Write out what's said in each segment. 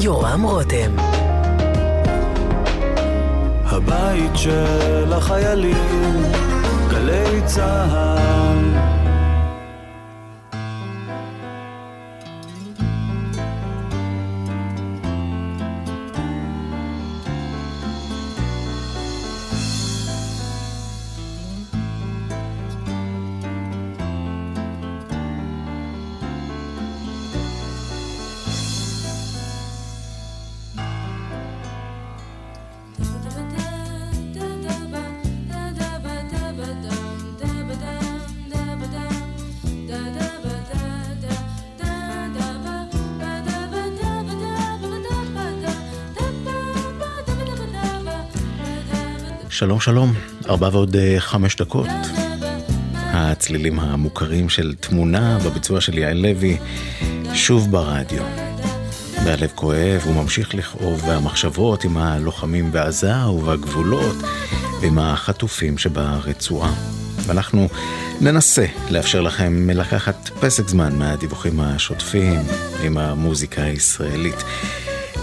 יורם רותם. הבית של החיילים, גלי צהל שלום שלום, ארבע ועוד אה, חמש דקות. הצלילים המוכרים של תמונה בביצוע של יעל לוי, שוב ברדיו. והלב כואב, הוא ממשיך לכאוב, והמחשבות עם הלוחמים בעזה ובגבולות, ועם החטופים שברצועה. ואנחנו ננסה לאפשר לכם לקחת פסק זמן מהדיווחים השוטפים עם המוזיקה הישראלית.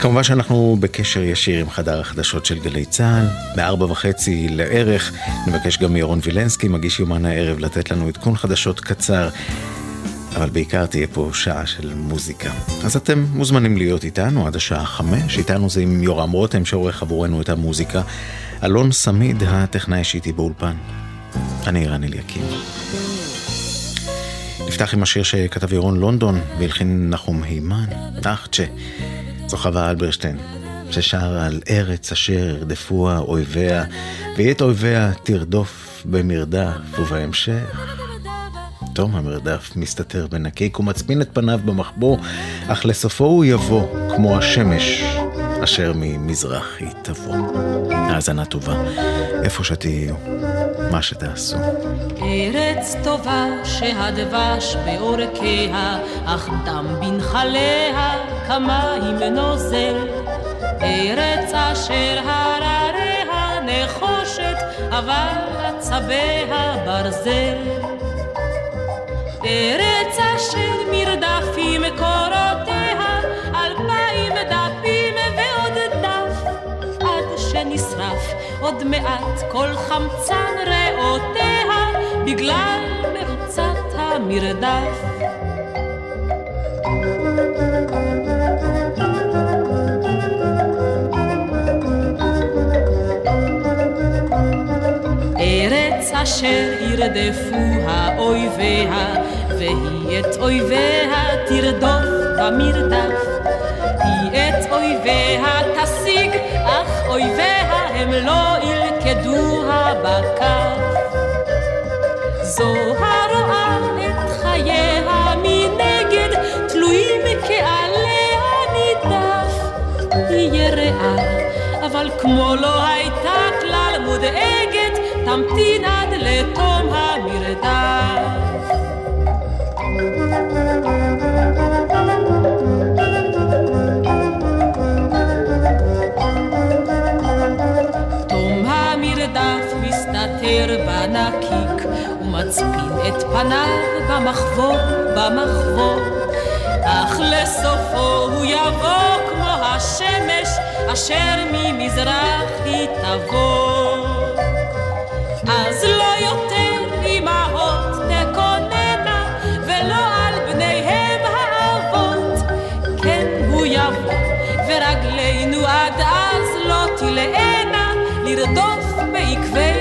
כמובן שאנחנו בקשר ישיר עם חדר החדשות של גלי צה"ל. בארבע וחצי לערך נבקש גם מירון וילנסקי, מגיש יומן הערב, לתת לנו עדכון חדשות קצר. אבל בעיקר תהיה פה שעה של מוזיקה. אז אתם מוזמנים להיות איתנו עד השעה חמש, איתנו זה עם יורם רותם שעורך עבורנו את המוזיקה. אלון סמיד, הטכנאי שאיתי באולפן. אני רן אליקים. נפתח עם השיר שכתב ירון לונדון והלחין נחום הימן, נחצ'ה. זו חווה אלברשטיין, ששר על ארץ אשר ירדפוה אויביה, ואת אויביה תרדוף במרדף, ובהמשך... תום המרדף מסתתר בנקיק ומצפין את פניו במחבוא, אך לסופו הוא יבוא כמו השמש אשר ממזרח היא תבוא. האזנה טובה, איפה שתהיו, מה שתעשו. ארץ טובה שהדבש בעורקיה, אך דם בנחליה כמים נוזל. ארץ אשר הרריה נחושת, אבל עצביה ברזל. ארץ אשר מרדפים קורותיה, אלפיים דפים ועוד דף, עד שנשרף עוד מעט כל חמצן ריאותיה, בגלל מרוצת המרדף. ארץ אשר ירדפוה אויביה, והיא את אויביה תרדוף במרדף. היא את אויביה תשיג, אך אויביה הם לא ילכדוה בכף. זו הרואה את חייה יראה, אבל כמו לא הייתה כלל מודאגת, תמתין עד לתום המרדף. תום המרדף מסתתר בנקיק ומצפין את פניו במחבור, במחבור אך לסופו הוא יבוא כמו השמש אשר ממזרח היא תבוא אז לא יותר אמהות תקוננה, ולא על בניהם האבות. כן, הוא יבוא, ורגלינו עד אז לא תלאנה, לרדוף בעקבי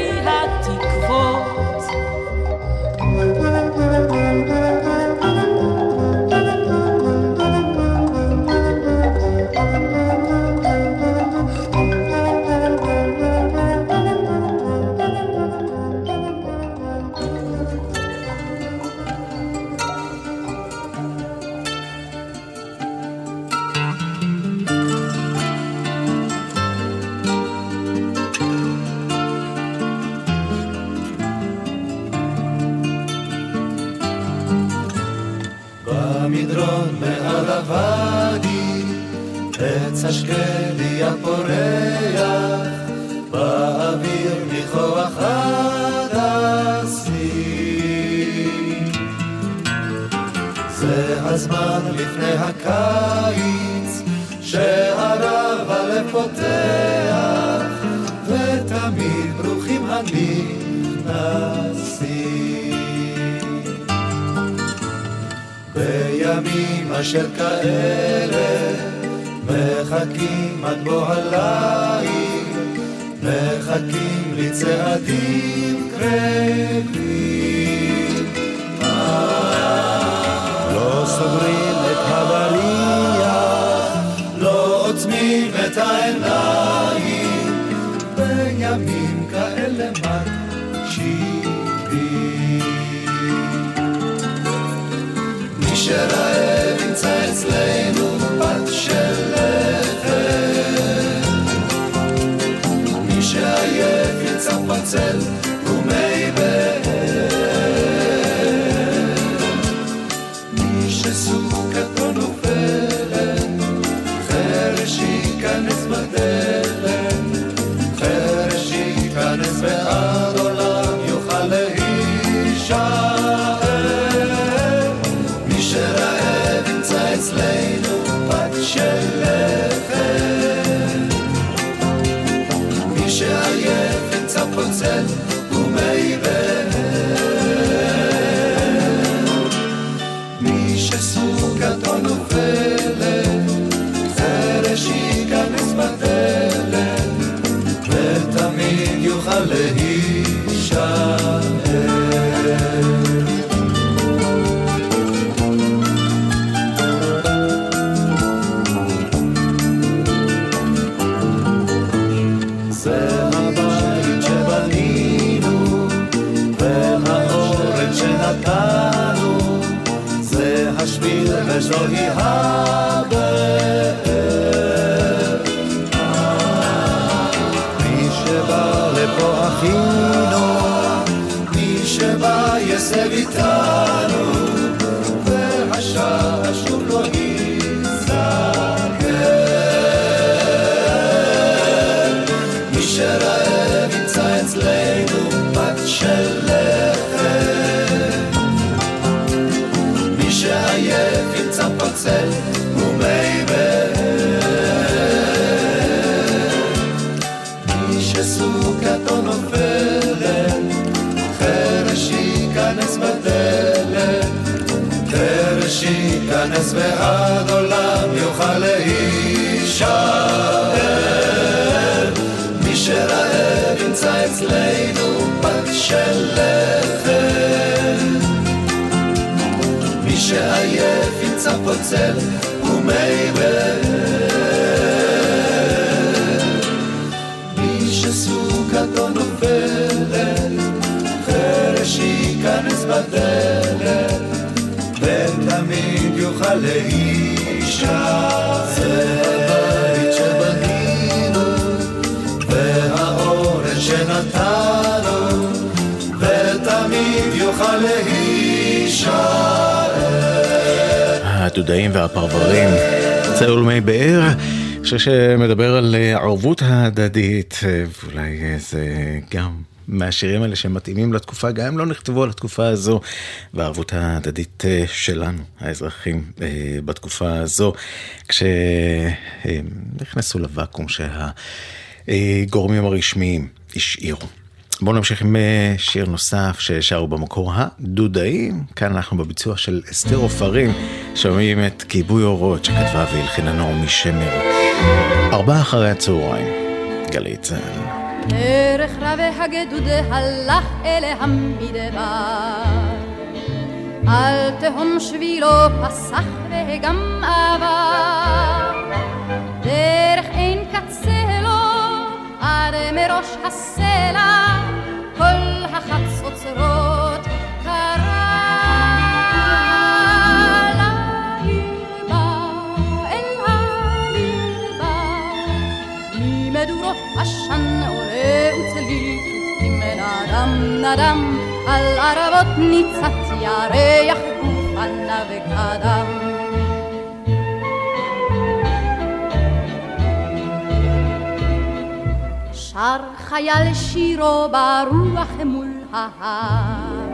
בימים כאלה מקשיבים. מי שרעב ימצא אצלנו בת של לחם, מי שעייף ימצא פצל וזוהי הבאר. מי שבא לפה אחינו, מי שבא יסב איתנו, פצל ומי באר. מי שסוכתו נופלת, חרש ייכנס בדלת. חרש ייכנס ועד עולם יוכל להישאר. מי שרעב ימצא אצלנו פת של לחם. מי שעייף ימצא פוצל ומי באר. מי שסוכתו נופלת, חרש ייכנס בדלת, ותמיד יוכל להישאר. זה הבית שבנינו, והאורן שנתנו, ותמיד יוכל להישאר. הדודאים והפרברים, צלמי באר, שיר שמדבר על אה, הערבות ההדדית, אה, ואולי אה, זה גם מהשירים האלה שמתאימים לתקופה, גם אם לא נכתבו על התקופה הזו, והערבות ההדדית שלנו, האזרחים, בתקופה הזו, כשנכנסו לוואקום שהגורמים הרשמיים השאירו. בואו נמשיך עם אה, שיר נוסף ששרו במקור הדודאים. כאן אנחנו בביצוע של אסתר עופרים, שומעים את כיבוי אורות שכתבה והלחינה נעמי שמר. ארבעה אחרי הצהריים, גלי צה"ל. דרך רבי הגדוד הלך אל המדבר. על תהום שבילו פסח וגם עבר. דרך אין קצה לו עד מראש הסלע, נדם על ערבות ניצת ירח גופנה וקדם. שר חייל שירו ברוח מול ההר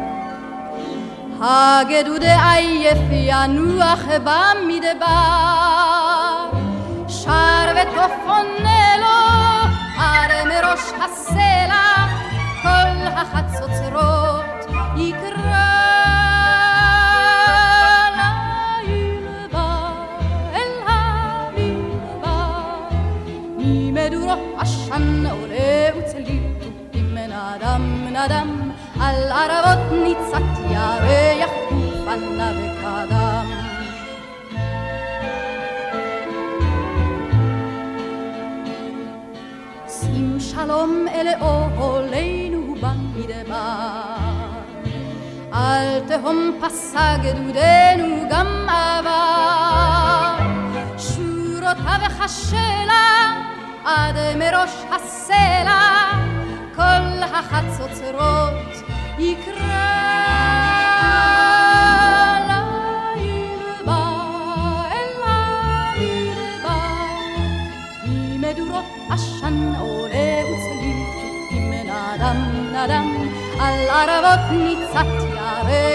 הגדוד עייף ינוח במדבר שר ותוף עונה הסלע, כל החצוצרות יקרא עשן עולה וצליל תופים מן אדם על ערבות ניצת ירח ופנה וקדם. שים שלום אל אוהלינו במדבר על תהום פסע גדודנו גם עבר שורותיו השלח עד מראש הסלע. כל החצוצרות עשן עולה וצליל תופים נדם נדם על ערבות ניצת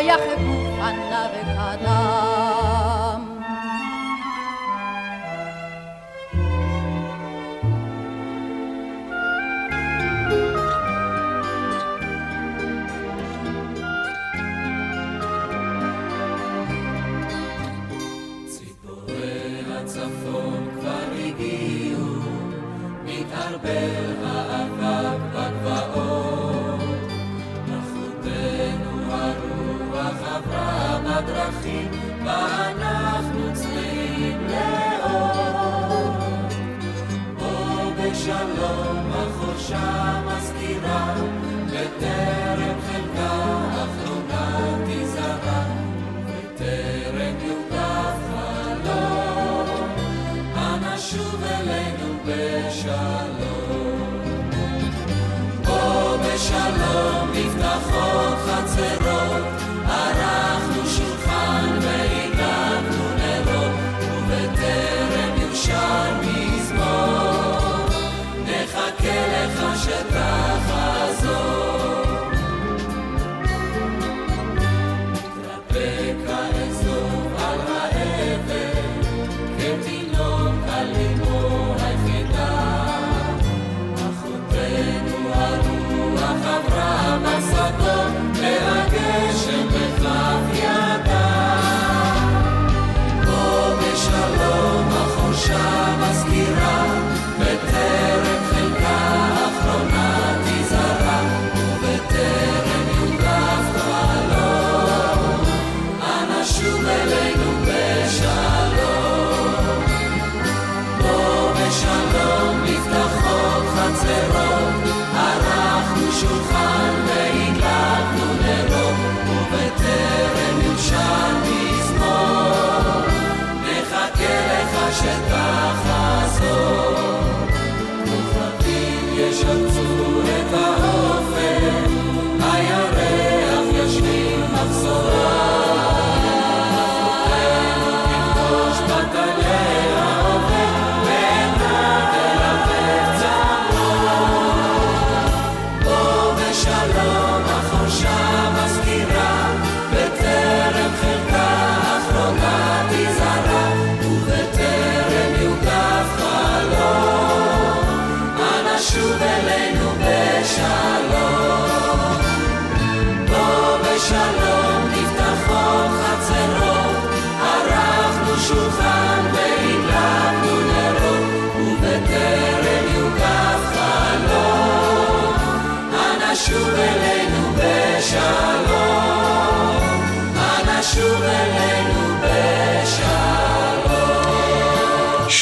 ירח גופנה וקדם shine.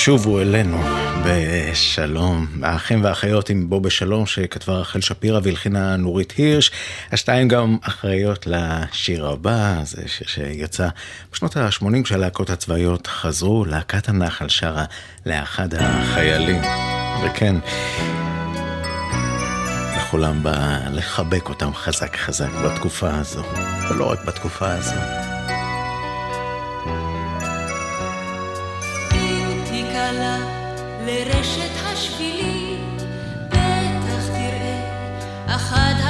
שובו אלינו בשלום. האחים והאחיות עם בו בשלום שכתבה רחל שפירא והלחינה נורית הירש. השתיים גם אחראיות לשיר הבא, זה שיר שיצא בשנות ה-80 כשהלהקות הצבאיות חזרו, להקת הנחל שרה לאחד החיילים. וכן, לכולם בא לחבק אותם חזק חזק בתקופה הזו, ולא רק בתקופה הזו. אחד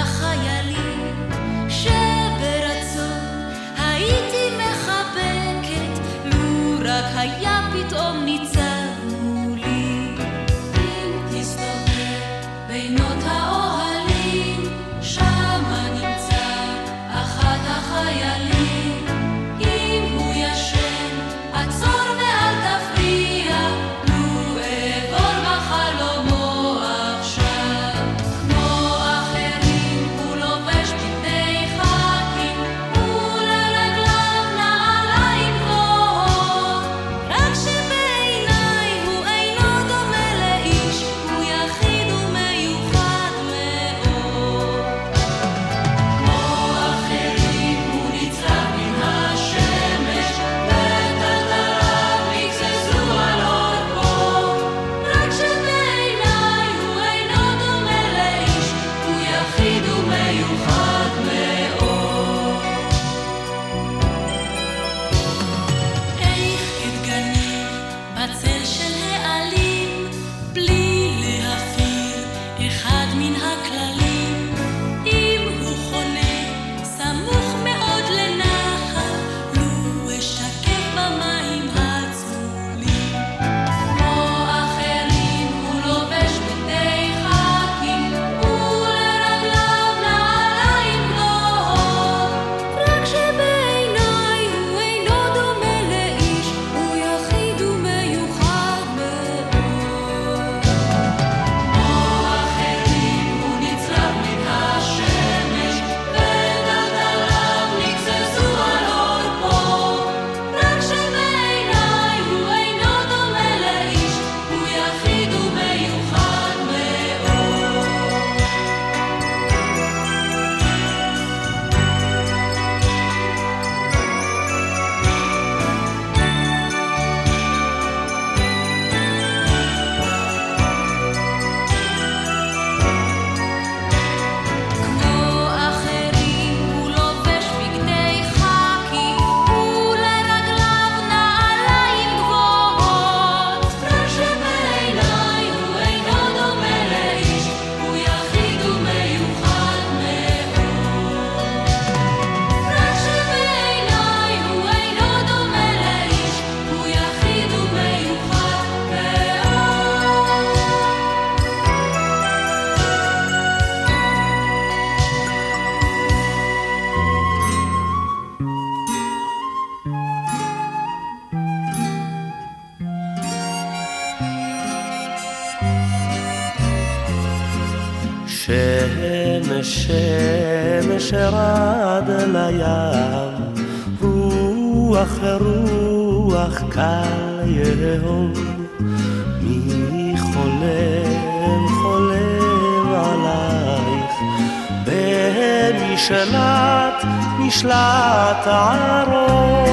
במשלט משלט ערום,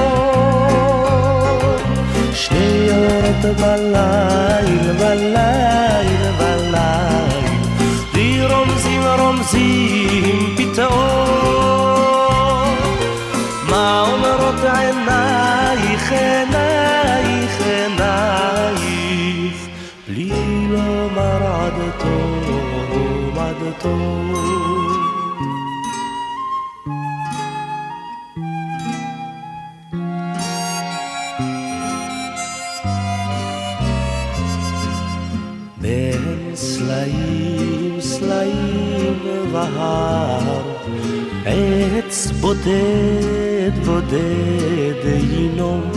שניות בליל בליל בליל, לי רומזים רומזים פתאום, מה אומרות עינייך עינייך עינייך, בלי לומר עד תום עד תום. עץ בודד בודד ינום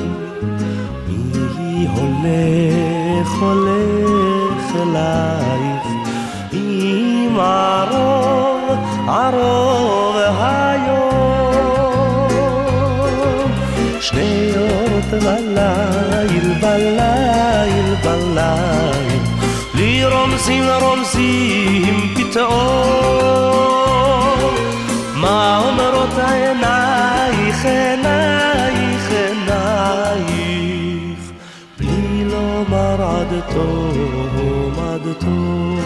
מי הולך הולך אלייך עם ערוב ערוב היום שניות בליל בליל בליל לי רומזים רומזים פתאום עינייך עינייך עינייך בלי לומר עד תום עד תום.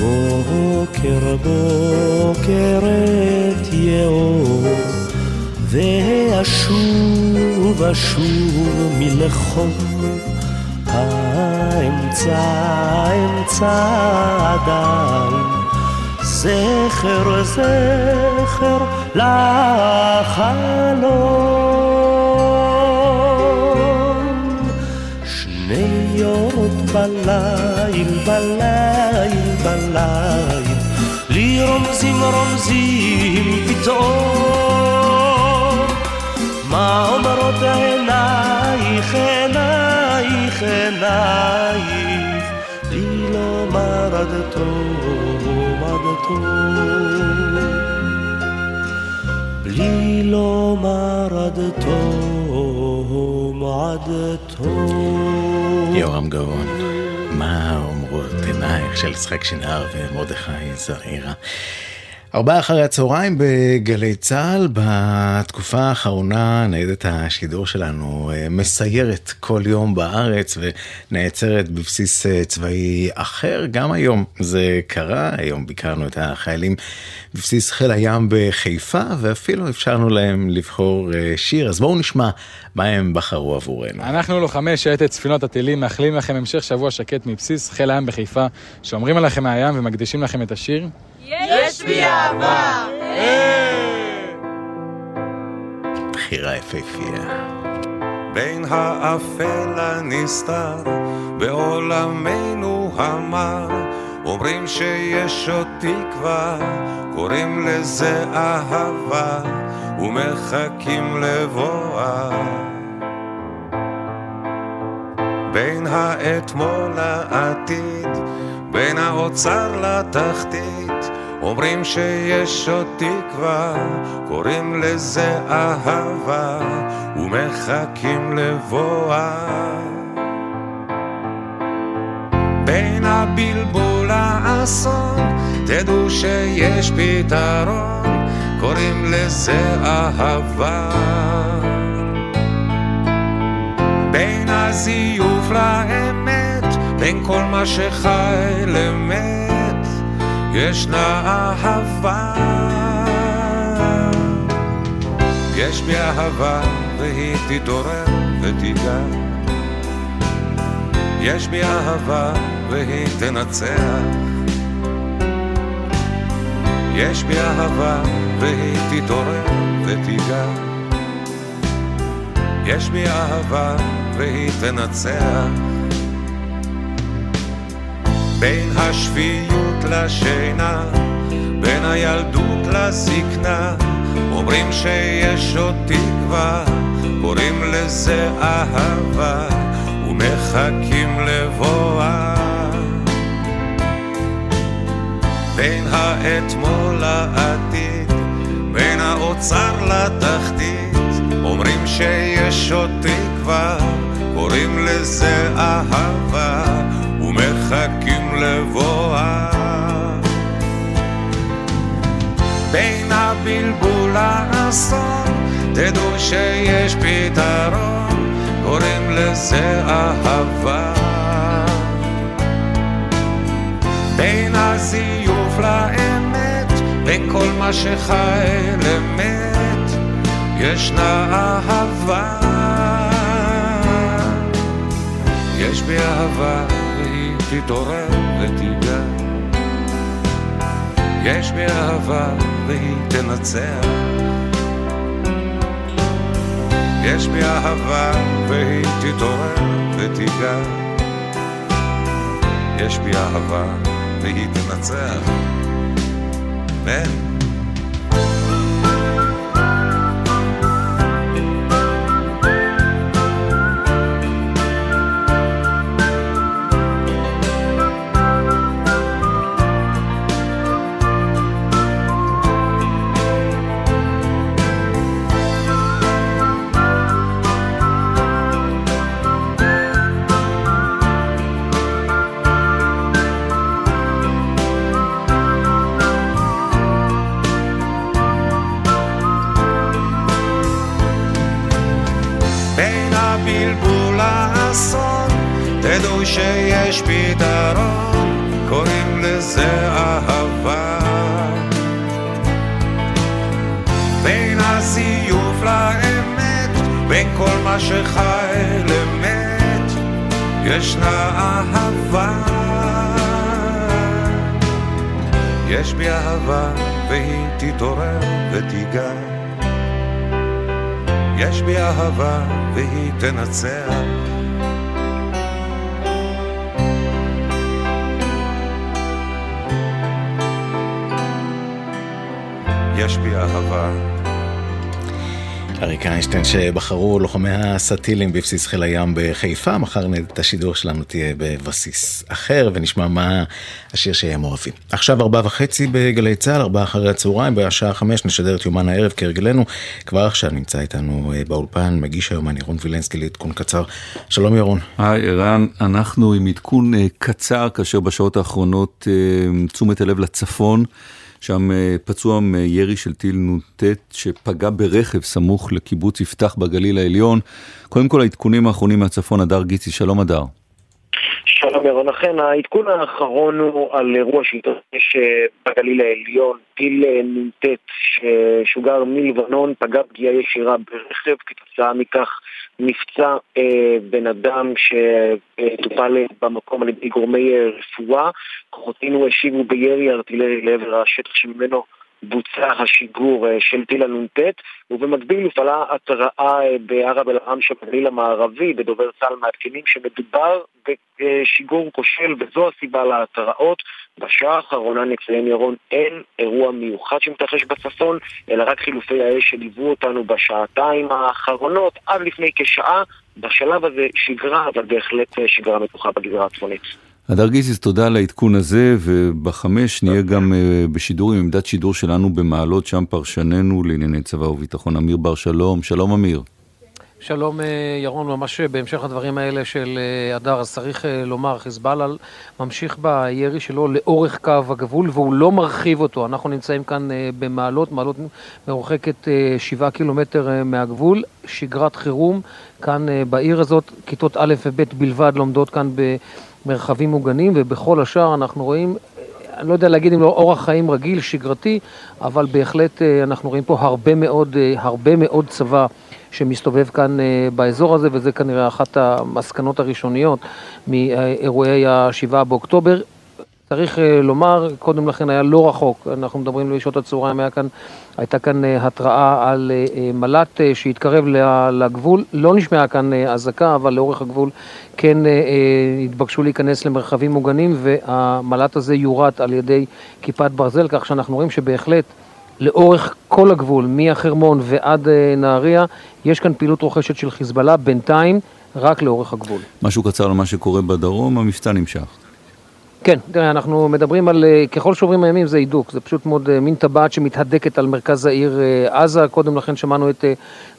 בוקר בוקר את יאור ואשוב אשוב מלחום האמצע אמצע עדיין זכר זכר לחלום שניות בליל בליל בליל. לי רומזים רומזים פתאום. מה אומרות עינייך עינייך עינייך? לי לומר עד תום עד תום בלי לומר עד תום עד תום יורם גאון, מה אומרות עינייך של יצחק שנהר ומרדכי זעירה. ארבעה אחרי הצהריים בגלי צה"ל, בתקופה האחרונה ניידת השידור שלנו אה, מסיירת כל יום בארץ ונעצרת בבסיס אה, צבאי אחר. גם היום זה קרה, היום ביקרנו את החיילים בבסיס חיל הים בחיפה ואפילו אפשרנו להם לבחור אה, שיר, אז בואו נשמע מה הם בחרו עבורנו. אנחנו לוחמי שייטת ספינות הטילים מאחלים לכם המשך שבוע שקט מבסיס חיל הים בחיפה, שומרים עליכם מהים ומקדישים לכם את השיר. יש בי אהבה! בחירה יפהפייה. בין האפל הנסתר בעולמנו המר אומרים שיש עוד תקווה קוראים לזה אהבה ומחכים לבואה בין האתמול לעתיד בין האוצר לתחתית אומרים שיש עוד תקווה, קוראים לזה אהבה, ומחכים לבואה. בין הבלבול לאסון, תדעו שיש פתרון, קוראים לזה אהבה. בין הזיוף לאמת, בין כל מה שחי למת. ישנה אהבה. יש בי אהבה והיא תתעורר ותיגע. יש בי אהבה והיא תנצח. יש בי אהבה והיא תתעורר ותיגע. יש בי אהבה והיא תנצח. בין השפיות לשינה, בין הילדות לזקנה, אומרים שיש עוד תקווה, קוראים לזה אהבה, ומחכים לבואה. בין האתמול לעתיד, בין האוצר לתחתית, אומרים שיש עוד תקווה, קוראים לזה אהבה, ומחכים לבואה. בין הבלבול לאסון, תדעו שיש פתרון, קוראים לזה אהבה. בין הזיוף לאמת, בין כל מה שחי למת, ישנה אהבה. יש בי אהבה והיא תתעורר ותיגע. יש בי אהבה והיא תנצח. יש בי אהבה והיא תתעורר ותיגע. יש בי אהבה והיא תנצח. כן. שיש פתרון, קוראים לזה אהבה. בין הזיוף לאמת, בין כל מה שחי למת, ישנה אהבה. יש בי אהבה והיא תתעורר ותיגע. יש בי אהבה והיא תנצח. יש בי אהבה. אריק איינשטיין שבחרו לוחמי הסטילים בבסיס חיל הים בחיפה, מחר את השידור שלנו תהיה בבסיס אחר ונשמע מה השיר שהם אוהבים. עכשיו ארבע וחצי בגלי צה"ל, ארבע אחרי הצהריים, בשעה חמש נשדר את יומן הערב כהרגלנו. כבר עכשיו נמצא איתנו אה, באולפן, מגיש היומן ירון וילנסקי לעדכון קצר. שלום ירון. היי ערן, אנחנו עם עדכון אה, קצר כאשר בשעות האחרונות אה, תשומת הלב לצפון. שם פצוע מירי של טיל נ"ט שפגע ברכב סמוך לקיבוץ יפתח בגליל העליון. קודם כל העדכונים האחרונים מהצפון, הדר גיצי, שלום הדר. שלום ירון, אכן העדכון האחרון הוא על אירוע שהתרחש בגליל העליון, טיל נ"ט ששוגר מלבנון, פגע פגיעה ישירה ברכב, כתוצאה מכך נפצע אה, בן אדם שטופל במקום על ידי גורמי רפואה. כוחותינו השיבו בירי ארטילרי לעבר השטח שממנו בוצע השיגור של טיל הנ"ט, ובמקביל הופעלה התראה בערב אל-עם שבגליל המערבי, בדובר צה"ל מעדכנים שמדובר בשיגור כושל, וזו הסיבה להתראות. בשעה האחרונה נציין ירון, אין אירוע מיוחד שמתרחש בצפון, אלא רק חילופי האש שליוו אותנו בשעתיים האחרונות, עד לפני כשעה. בשלב הזה שגרה, אבל בהחלט שגרה מתוחה בגזרה הצפונית. הדר גיזיס, תודה על העדכון הזה, ובחמש נהיה גם בשידור עם עמדת שידור שלנו במעלות, שם פרשננו לענייני צבא וביטחון, אמיר בר שלום. שלום אמיר. שלום ירון, ממש בהמשך הדברים האלה של הדר, אז צריך לומר, חיזבאללה ממשיך בירי שלו לאורך קו הגבול והוא לא מרחיב אותו. אנחנו נמצאים כאן במעלות, מעלות מרוחקת שבעה קילומטר מהגבול, שגרת חירום כאן בעיר הזאת, כיתות א' וב' בלבד לומדות כאן ב... מרחבים מוגנים, ובכל השאר אנחנו רואים, אני לא יודע להגיד אם לא אורח חיים רגיל, שגרתי, אבל בהחלט אנחנו רואים פה הרבה מאוד, הרבה מאוד צבא שמסתובב כאן באזור הזה, וזה כנראה אחת המסקנות הראשוניות מאירועי השבעה באוקטובר. צריך לומר, קודם לכן היה לא רחוק, אנחנו מדברים בשעות הצהריים, היה כאן, הייתה כאן התראה על מל"ט שהתקרב לגבול, לא נשמעה כאן אזעקה, אבל לאורך הגבול כן התבקשו להיכנס למרחבים מוגנים, והמל"ט הזה יורט על ידי כיפת ברזל, כך שאנחנו רואים שבהחלט לאורך כל הגבול, מהחרמון ועד נהריה, יש כאן פעילות רוכשת של חיזבאללה, בינתיים רק לאורך הגבול. משהו קצר על מה שקורה בדרום, המבצע נמשך. כן, תראה, אנחנו מדברים על, אה, ככל שעוברים הימים זה הידוק, זה פשוט מאוד אה, מין טבעת שמתהדקת על מרכז העיר אה, עזה, קודם לכן שמענו את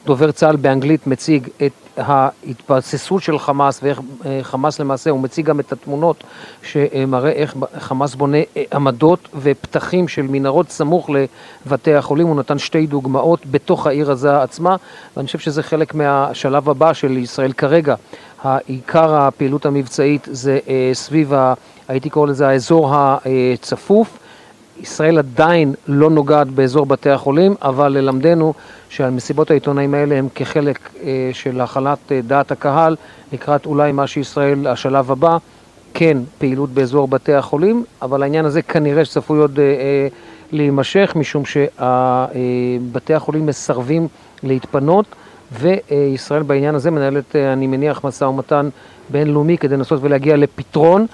דובר צה"ל באנגלית מציג את ההתבססות של חמאס ואיך חמאס למעשה, הוא מציג גם את התמונות שמראה איך חמאס בונה עמדות ופתחים של מנהרות סמוך לבתי החולים, הוא נתן שתי דוגמאות בתוך העיר עזה עצמה, ואני חושב שזה חלק מהשלב הבא של ישראל כרגע. העיקר הפעילות המבצעית זה סביב ה... הייתי קורא לזה האזור הצפוף. ישראל עדיין לא נוגעת באזור בתי החולים, אבל ללמדנו שהמסיבות העיתונאים האלה הם כחלק אה, של הכלת אה, דעת הקהל לקראת אולי מה שישראל, השלב הבא, כן פעילות באזור בתי החולים, אבל העניין הזה כנראה שצפוי עוד אה, להימשך, משום שבתי החולים מסרבים להתפנות, וישראל בעניין הזה מנהלת, אני מניח, משא ומתן בינלאומי כדי לנסות ולהגיע לפתרון.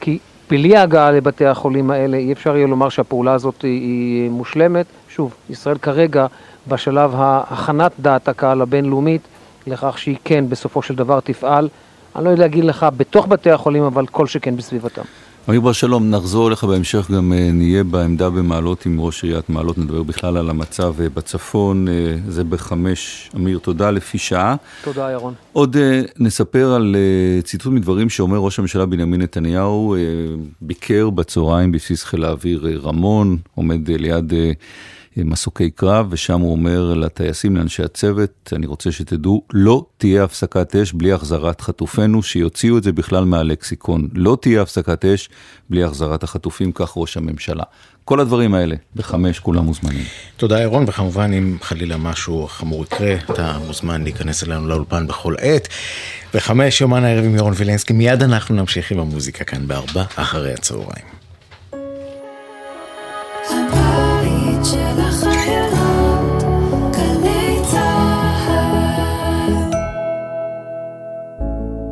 כי בלי ההגעה לבתי החולים האלה אי אפשר יהיה לומר שהפעולה הזאת היא מושלמת. שוב, ישראל כרגע בשלב הכנת דעת הקהל הבינלאומית לכך שהיא כן בסופו של דבר תפעל, אני לא יודע להגיד לך בתוך בתי החולים, אבל כל שכן בסביבתם. אמיר בר שלום, נחזור אליך בהמשך, גם אה, נהיה בעמדה במעלות עם ראש עיריית מעלות, נדבר בכלל על המצב אה, בצפון, אה, זה בחמש. אמיר, תודה לפי שעה. תודה, ירון. עוד נספר על ציטוט מדברים שאומר ראש הממשלה בנימין נתניהו, ביקר בצהריים בבסיס חיל האוויר רמון, עומד ליד... מסוקי קרב, ושם הוא אומר לטייסים, לאנשי הצוות, אני רוצה שתדעו, לא תהיה הפסקת אש בלי החזרת חטופינו, שיוציאו את זה בכלל מהלקסיקון. לא תהיה הפסקת אש בלי החזרת החטופים, כך ראש הממשלה. כל הדברים האלה, בחמש כולם מוזמנים. תודה ירון, וכמובן אם חלילה משהו חמור יקרה, אתה מוזמן להיכנס אלינו לאולפן בכל עת. בחמש יומן הערב עם ירון וילנסקי, מיד אנחנו נמשיך עם המוזיקה כאן בארבע אחרי הצהריים.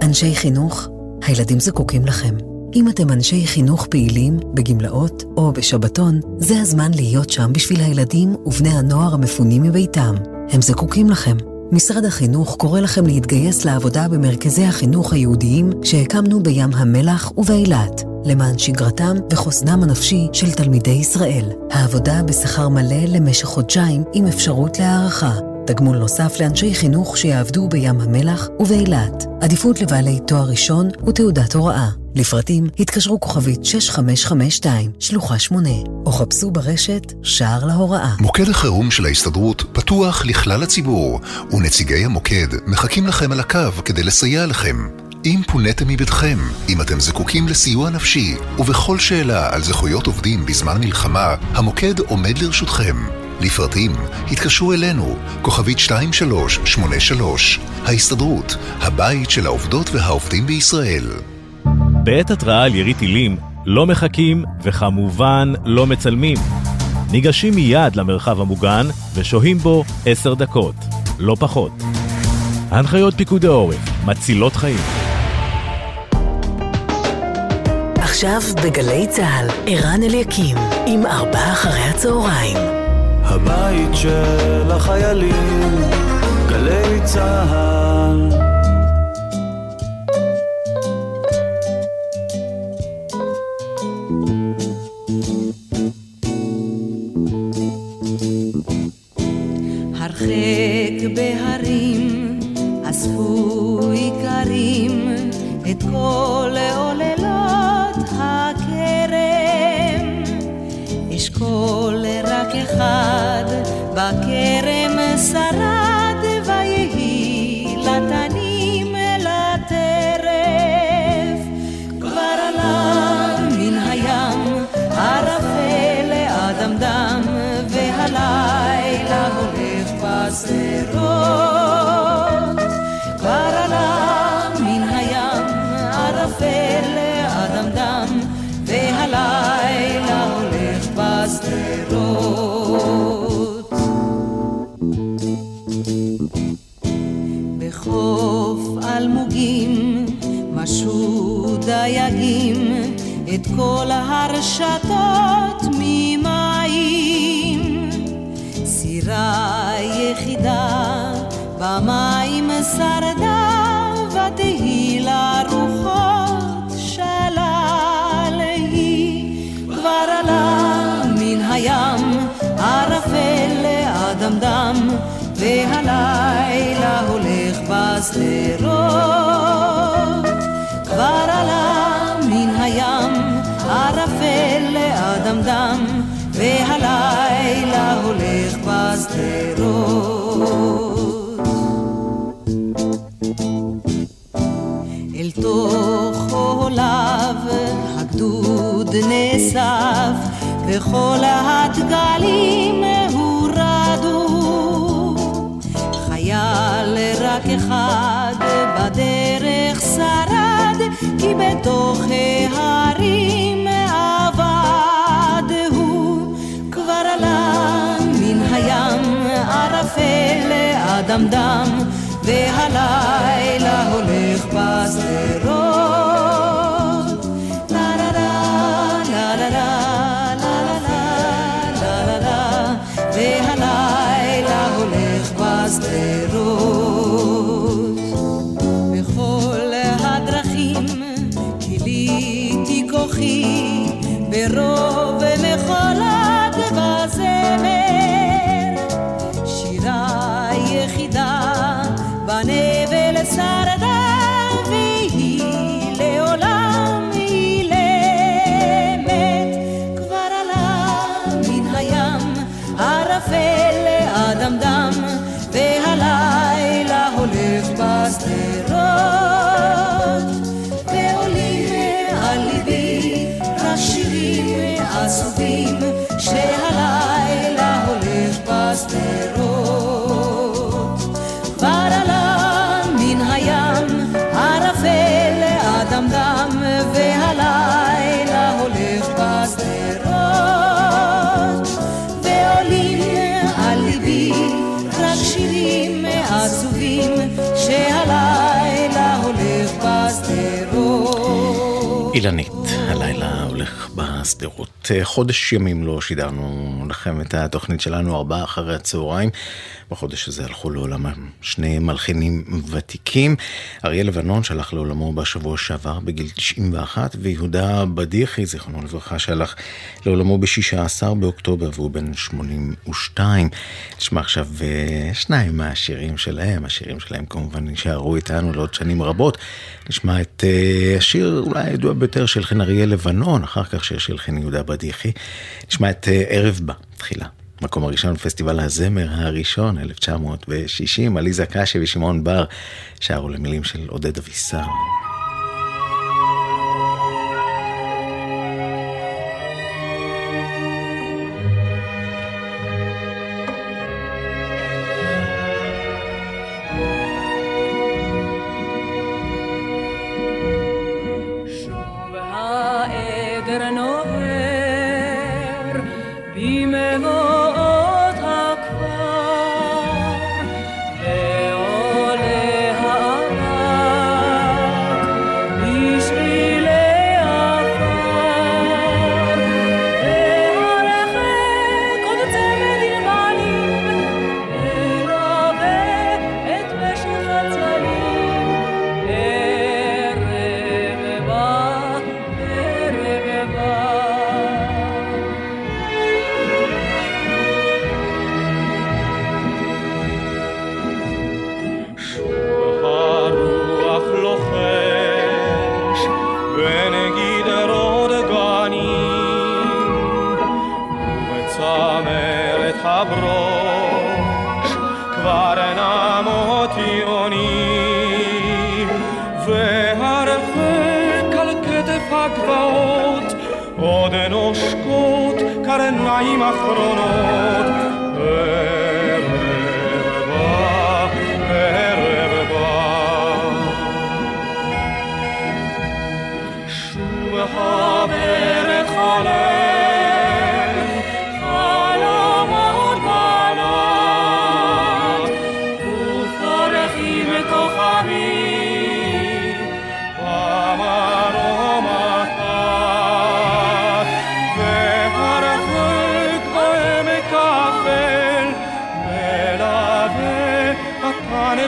אנשי חינוך, הילדים זקוקים לכם. אם אתם אנשי חינוך פעילים, בגמלאות או בשבתון, זה הזמן להיות שם בשביל הילדים ובני הנוער המפונים מביתם. הם זקוקים לכם. משרד החינוך קורא לכם להתגייס לעבודה במרכזי החינוך היהודיים שהקמנו בים המלח ובאילת, למען שגרתם וחוסנם הנפשי של תלמידי ישראל. העבודה בשכר מלא למשך חודשיים עם אפשרות להערכה. תגמול נוסף לאנשי חינוך שיעבדו בים המלח ובאילת. עדיפות לבעלי תואר ראשון ותעודת הוראה. לפרטים התקשרו כוכבית 6552, שלוחה 8, או חפשו ברשת שער להוראה. מוקד החירום של ההסתדרות פתוח לכלל הציבור, ונציגי המוקד מחכים לכם על הקו כדי לסייע לכם. אם פוניתם מביתכם, אם אתם זקוקים לסיוע נפשי, ובכל שאלה על זכויות עובדים בזמן מלחמה, המוקד עומד לרשותכם. לפרטים התקשרו אלינו, כוכבית 2383, ההסתדרות, הבית של העובדות והעובדים בישראל. בעת התראה על ירי טילים, לא מחכים וכמובן לא מצלמים. ניגשים מיד למרחב המוגן ושוהים בו עשר דקות, לא פחות. הנחיות פיקוד העורף, מצילות חיים. עכשיו בגלי צה"ל, ערן אליקים, עם ארבעה אחרי הצהריים. הבית של החיילים, גלי צהל. שתות ממים, סירה יחידה במים שרדה ותהי לה רוחות שלל היא. כבר עלה מן הים ערפל לאדמדם, והלילה הולך בשדרות. וכל הדגלים חייל רק אחד בדרך שרד, כי בתוך ההרים עבד הוא. כבר עלה מן הים ערפל אדמדם, והלילה הולך. בשדרות. ieder niet. הולך בשדרות. חודש ימים לא שידרנו לכם את התוכנית שלנו, ארבעה אחרי הצהריים. בחודש הזה הלכו לעולם שני מלחינים ותיקים. אריה לבנון שהלך לעולמו בשבוע שעבר בגיל 91, ויהודה בדיחי, זיכרונו לברכה, שהלך לעולמו ב-16 באוקטובר והוא בן 82. נשמע עכשיו שניים מהשירים שלהם, השירים שלהם כמובן נשארו איתנו לעוד שנים רבות. נשמע את השיר אולי הידוע ביותר של חן אריה לבנון, אחר כך שיר של חן יהודה בדיחי. נשמע את ערב בה, תחילה. מקום הראשון בפסטיבל הזמר הראשון, 1960, עליזה קשי ושמעון בר שרו למילים של עודד אבישר.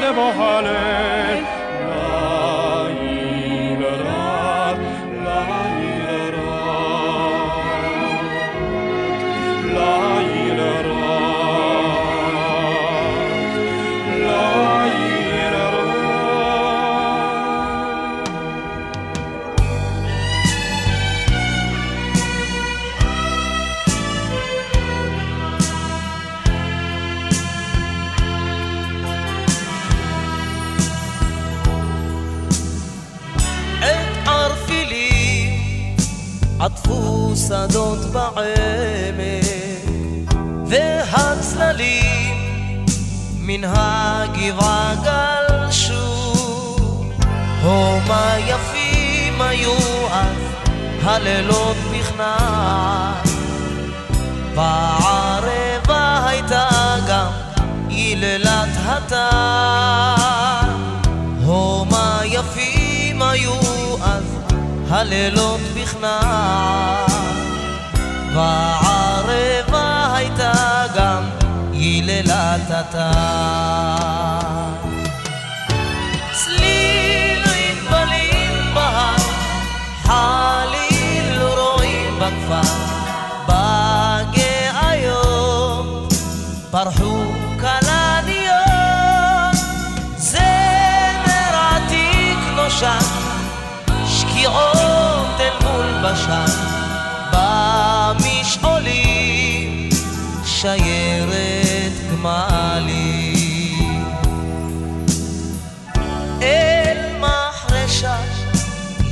הקנד בו בעמק, והצללים מן הגבעה גלשו. הו, מה יפים היו אז הלילות בכנען, בערבה הייתה גם יללת התן. הו, מה יפים היו אז הלילות בכנען, בערבה הייתה גם יללת התן.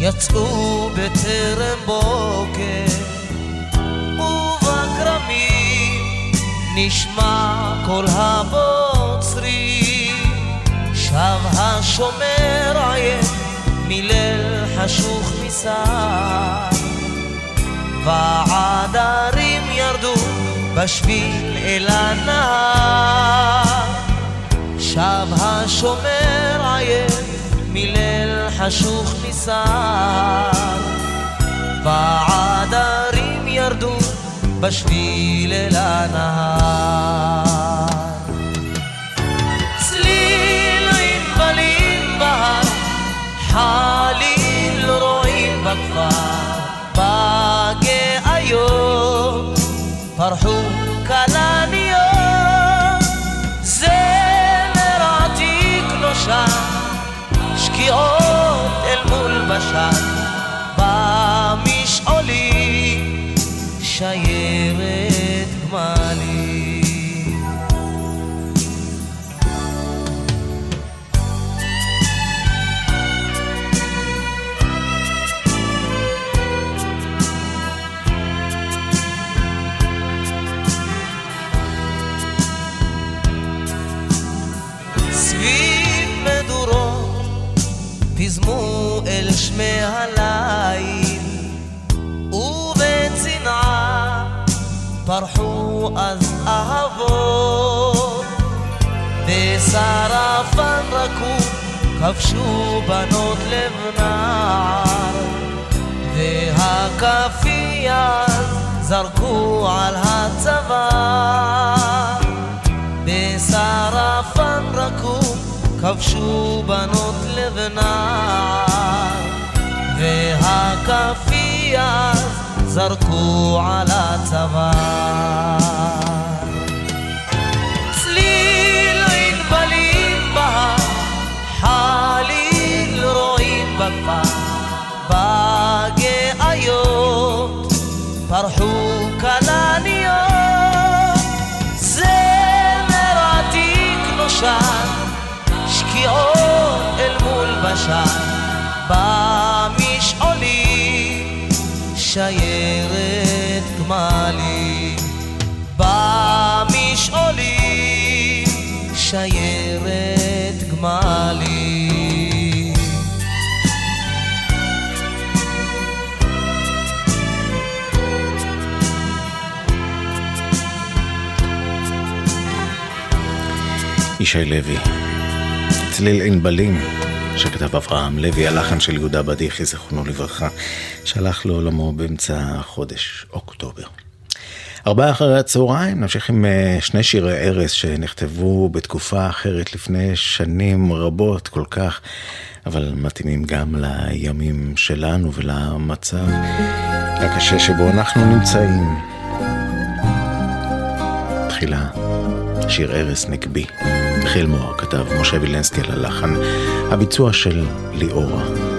יצאו בטרם בוקר, ובכרמים נשמע קול הבוצרים, שב השומר עייף מליל חשוך מסע, והעדרים ירדו בשביל אל הנהר, שב השומר עייף מליל חשוך מסע, והעדרים ירדו בשביל אל הנהר. צליל ענבלים בהר, חליל רועים בכפר, בגאיות פרחו כלניות, פרחו אז אהבות בשרפן רקום כבשו בנות לב נער והכפייה זרקו על הצבא בשרפן רקום כבשו בנות לב נער והכפייה זרקו על הצבא. צליל ענבלים בהר חליל רועים בכפר בגאיות פרחו כלניות זמר עתיק נושן שקיעות אל מול בשן. במשעולים שיירת שיירת גמלים ישי לוי, צליל ענבלים, שכתב אברהם לוי, הלחן של יהודה בדיחי, זיכרונו לברכה, שהלך לעולמו באמצע חודש אוקטובר. ארבעה אחרי הצהריים, נמשיך עם אה, שני שירי ערש שנכתבו בתקופה אחרת לפני שנים רבות כל כך, אבל מתאימים גם לימים שלנו ולמצב הקשה שבו אנחנו נמצאים. תחילה, שיר ערש נגבי. חיל מוהר כתב, משה וילנסקי על הלחן, הביצוע של ליאורה.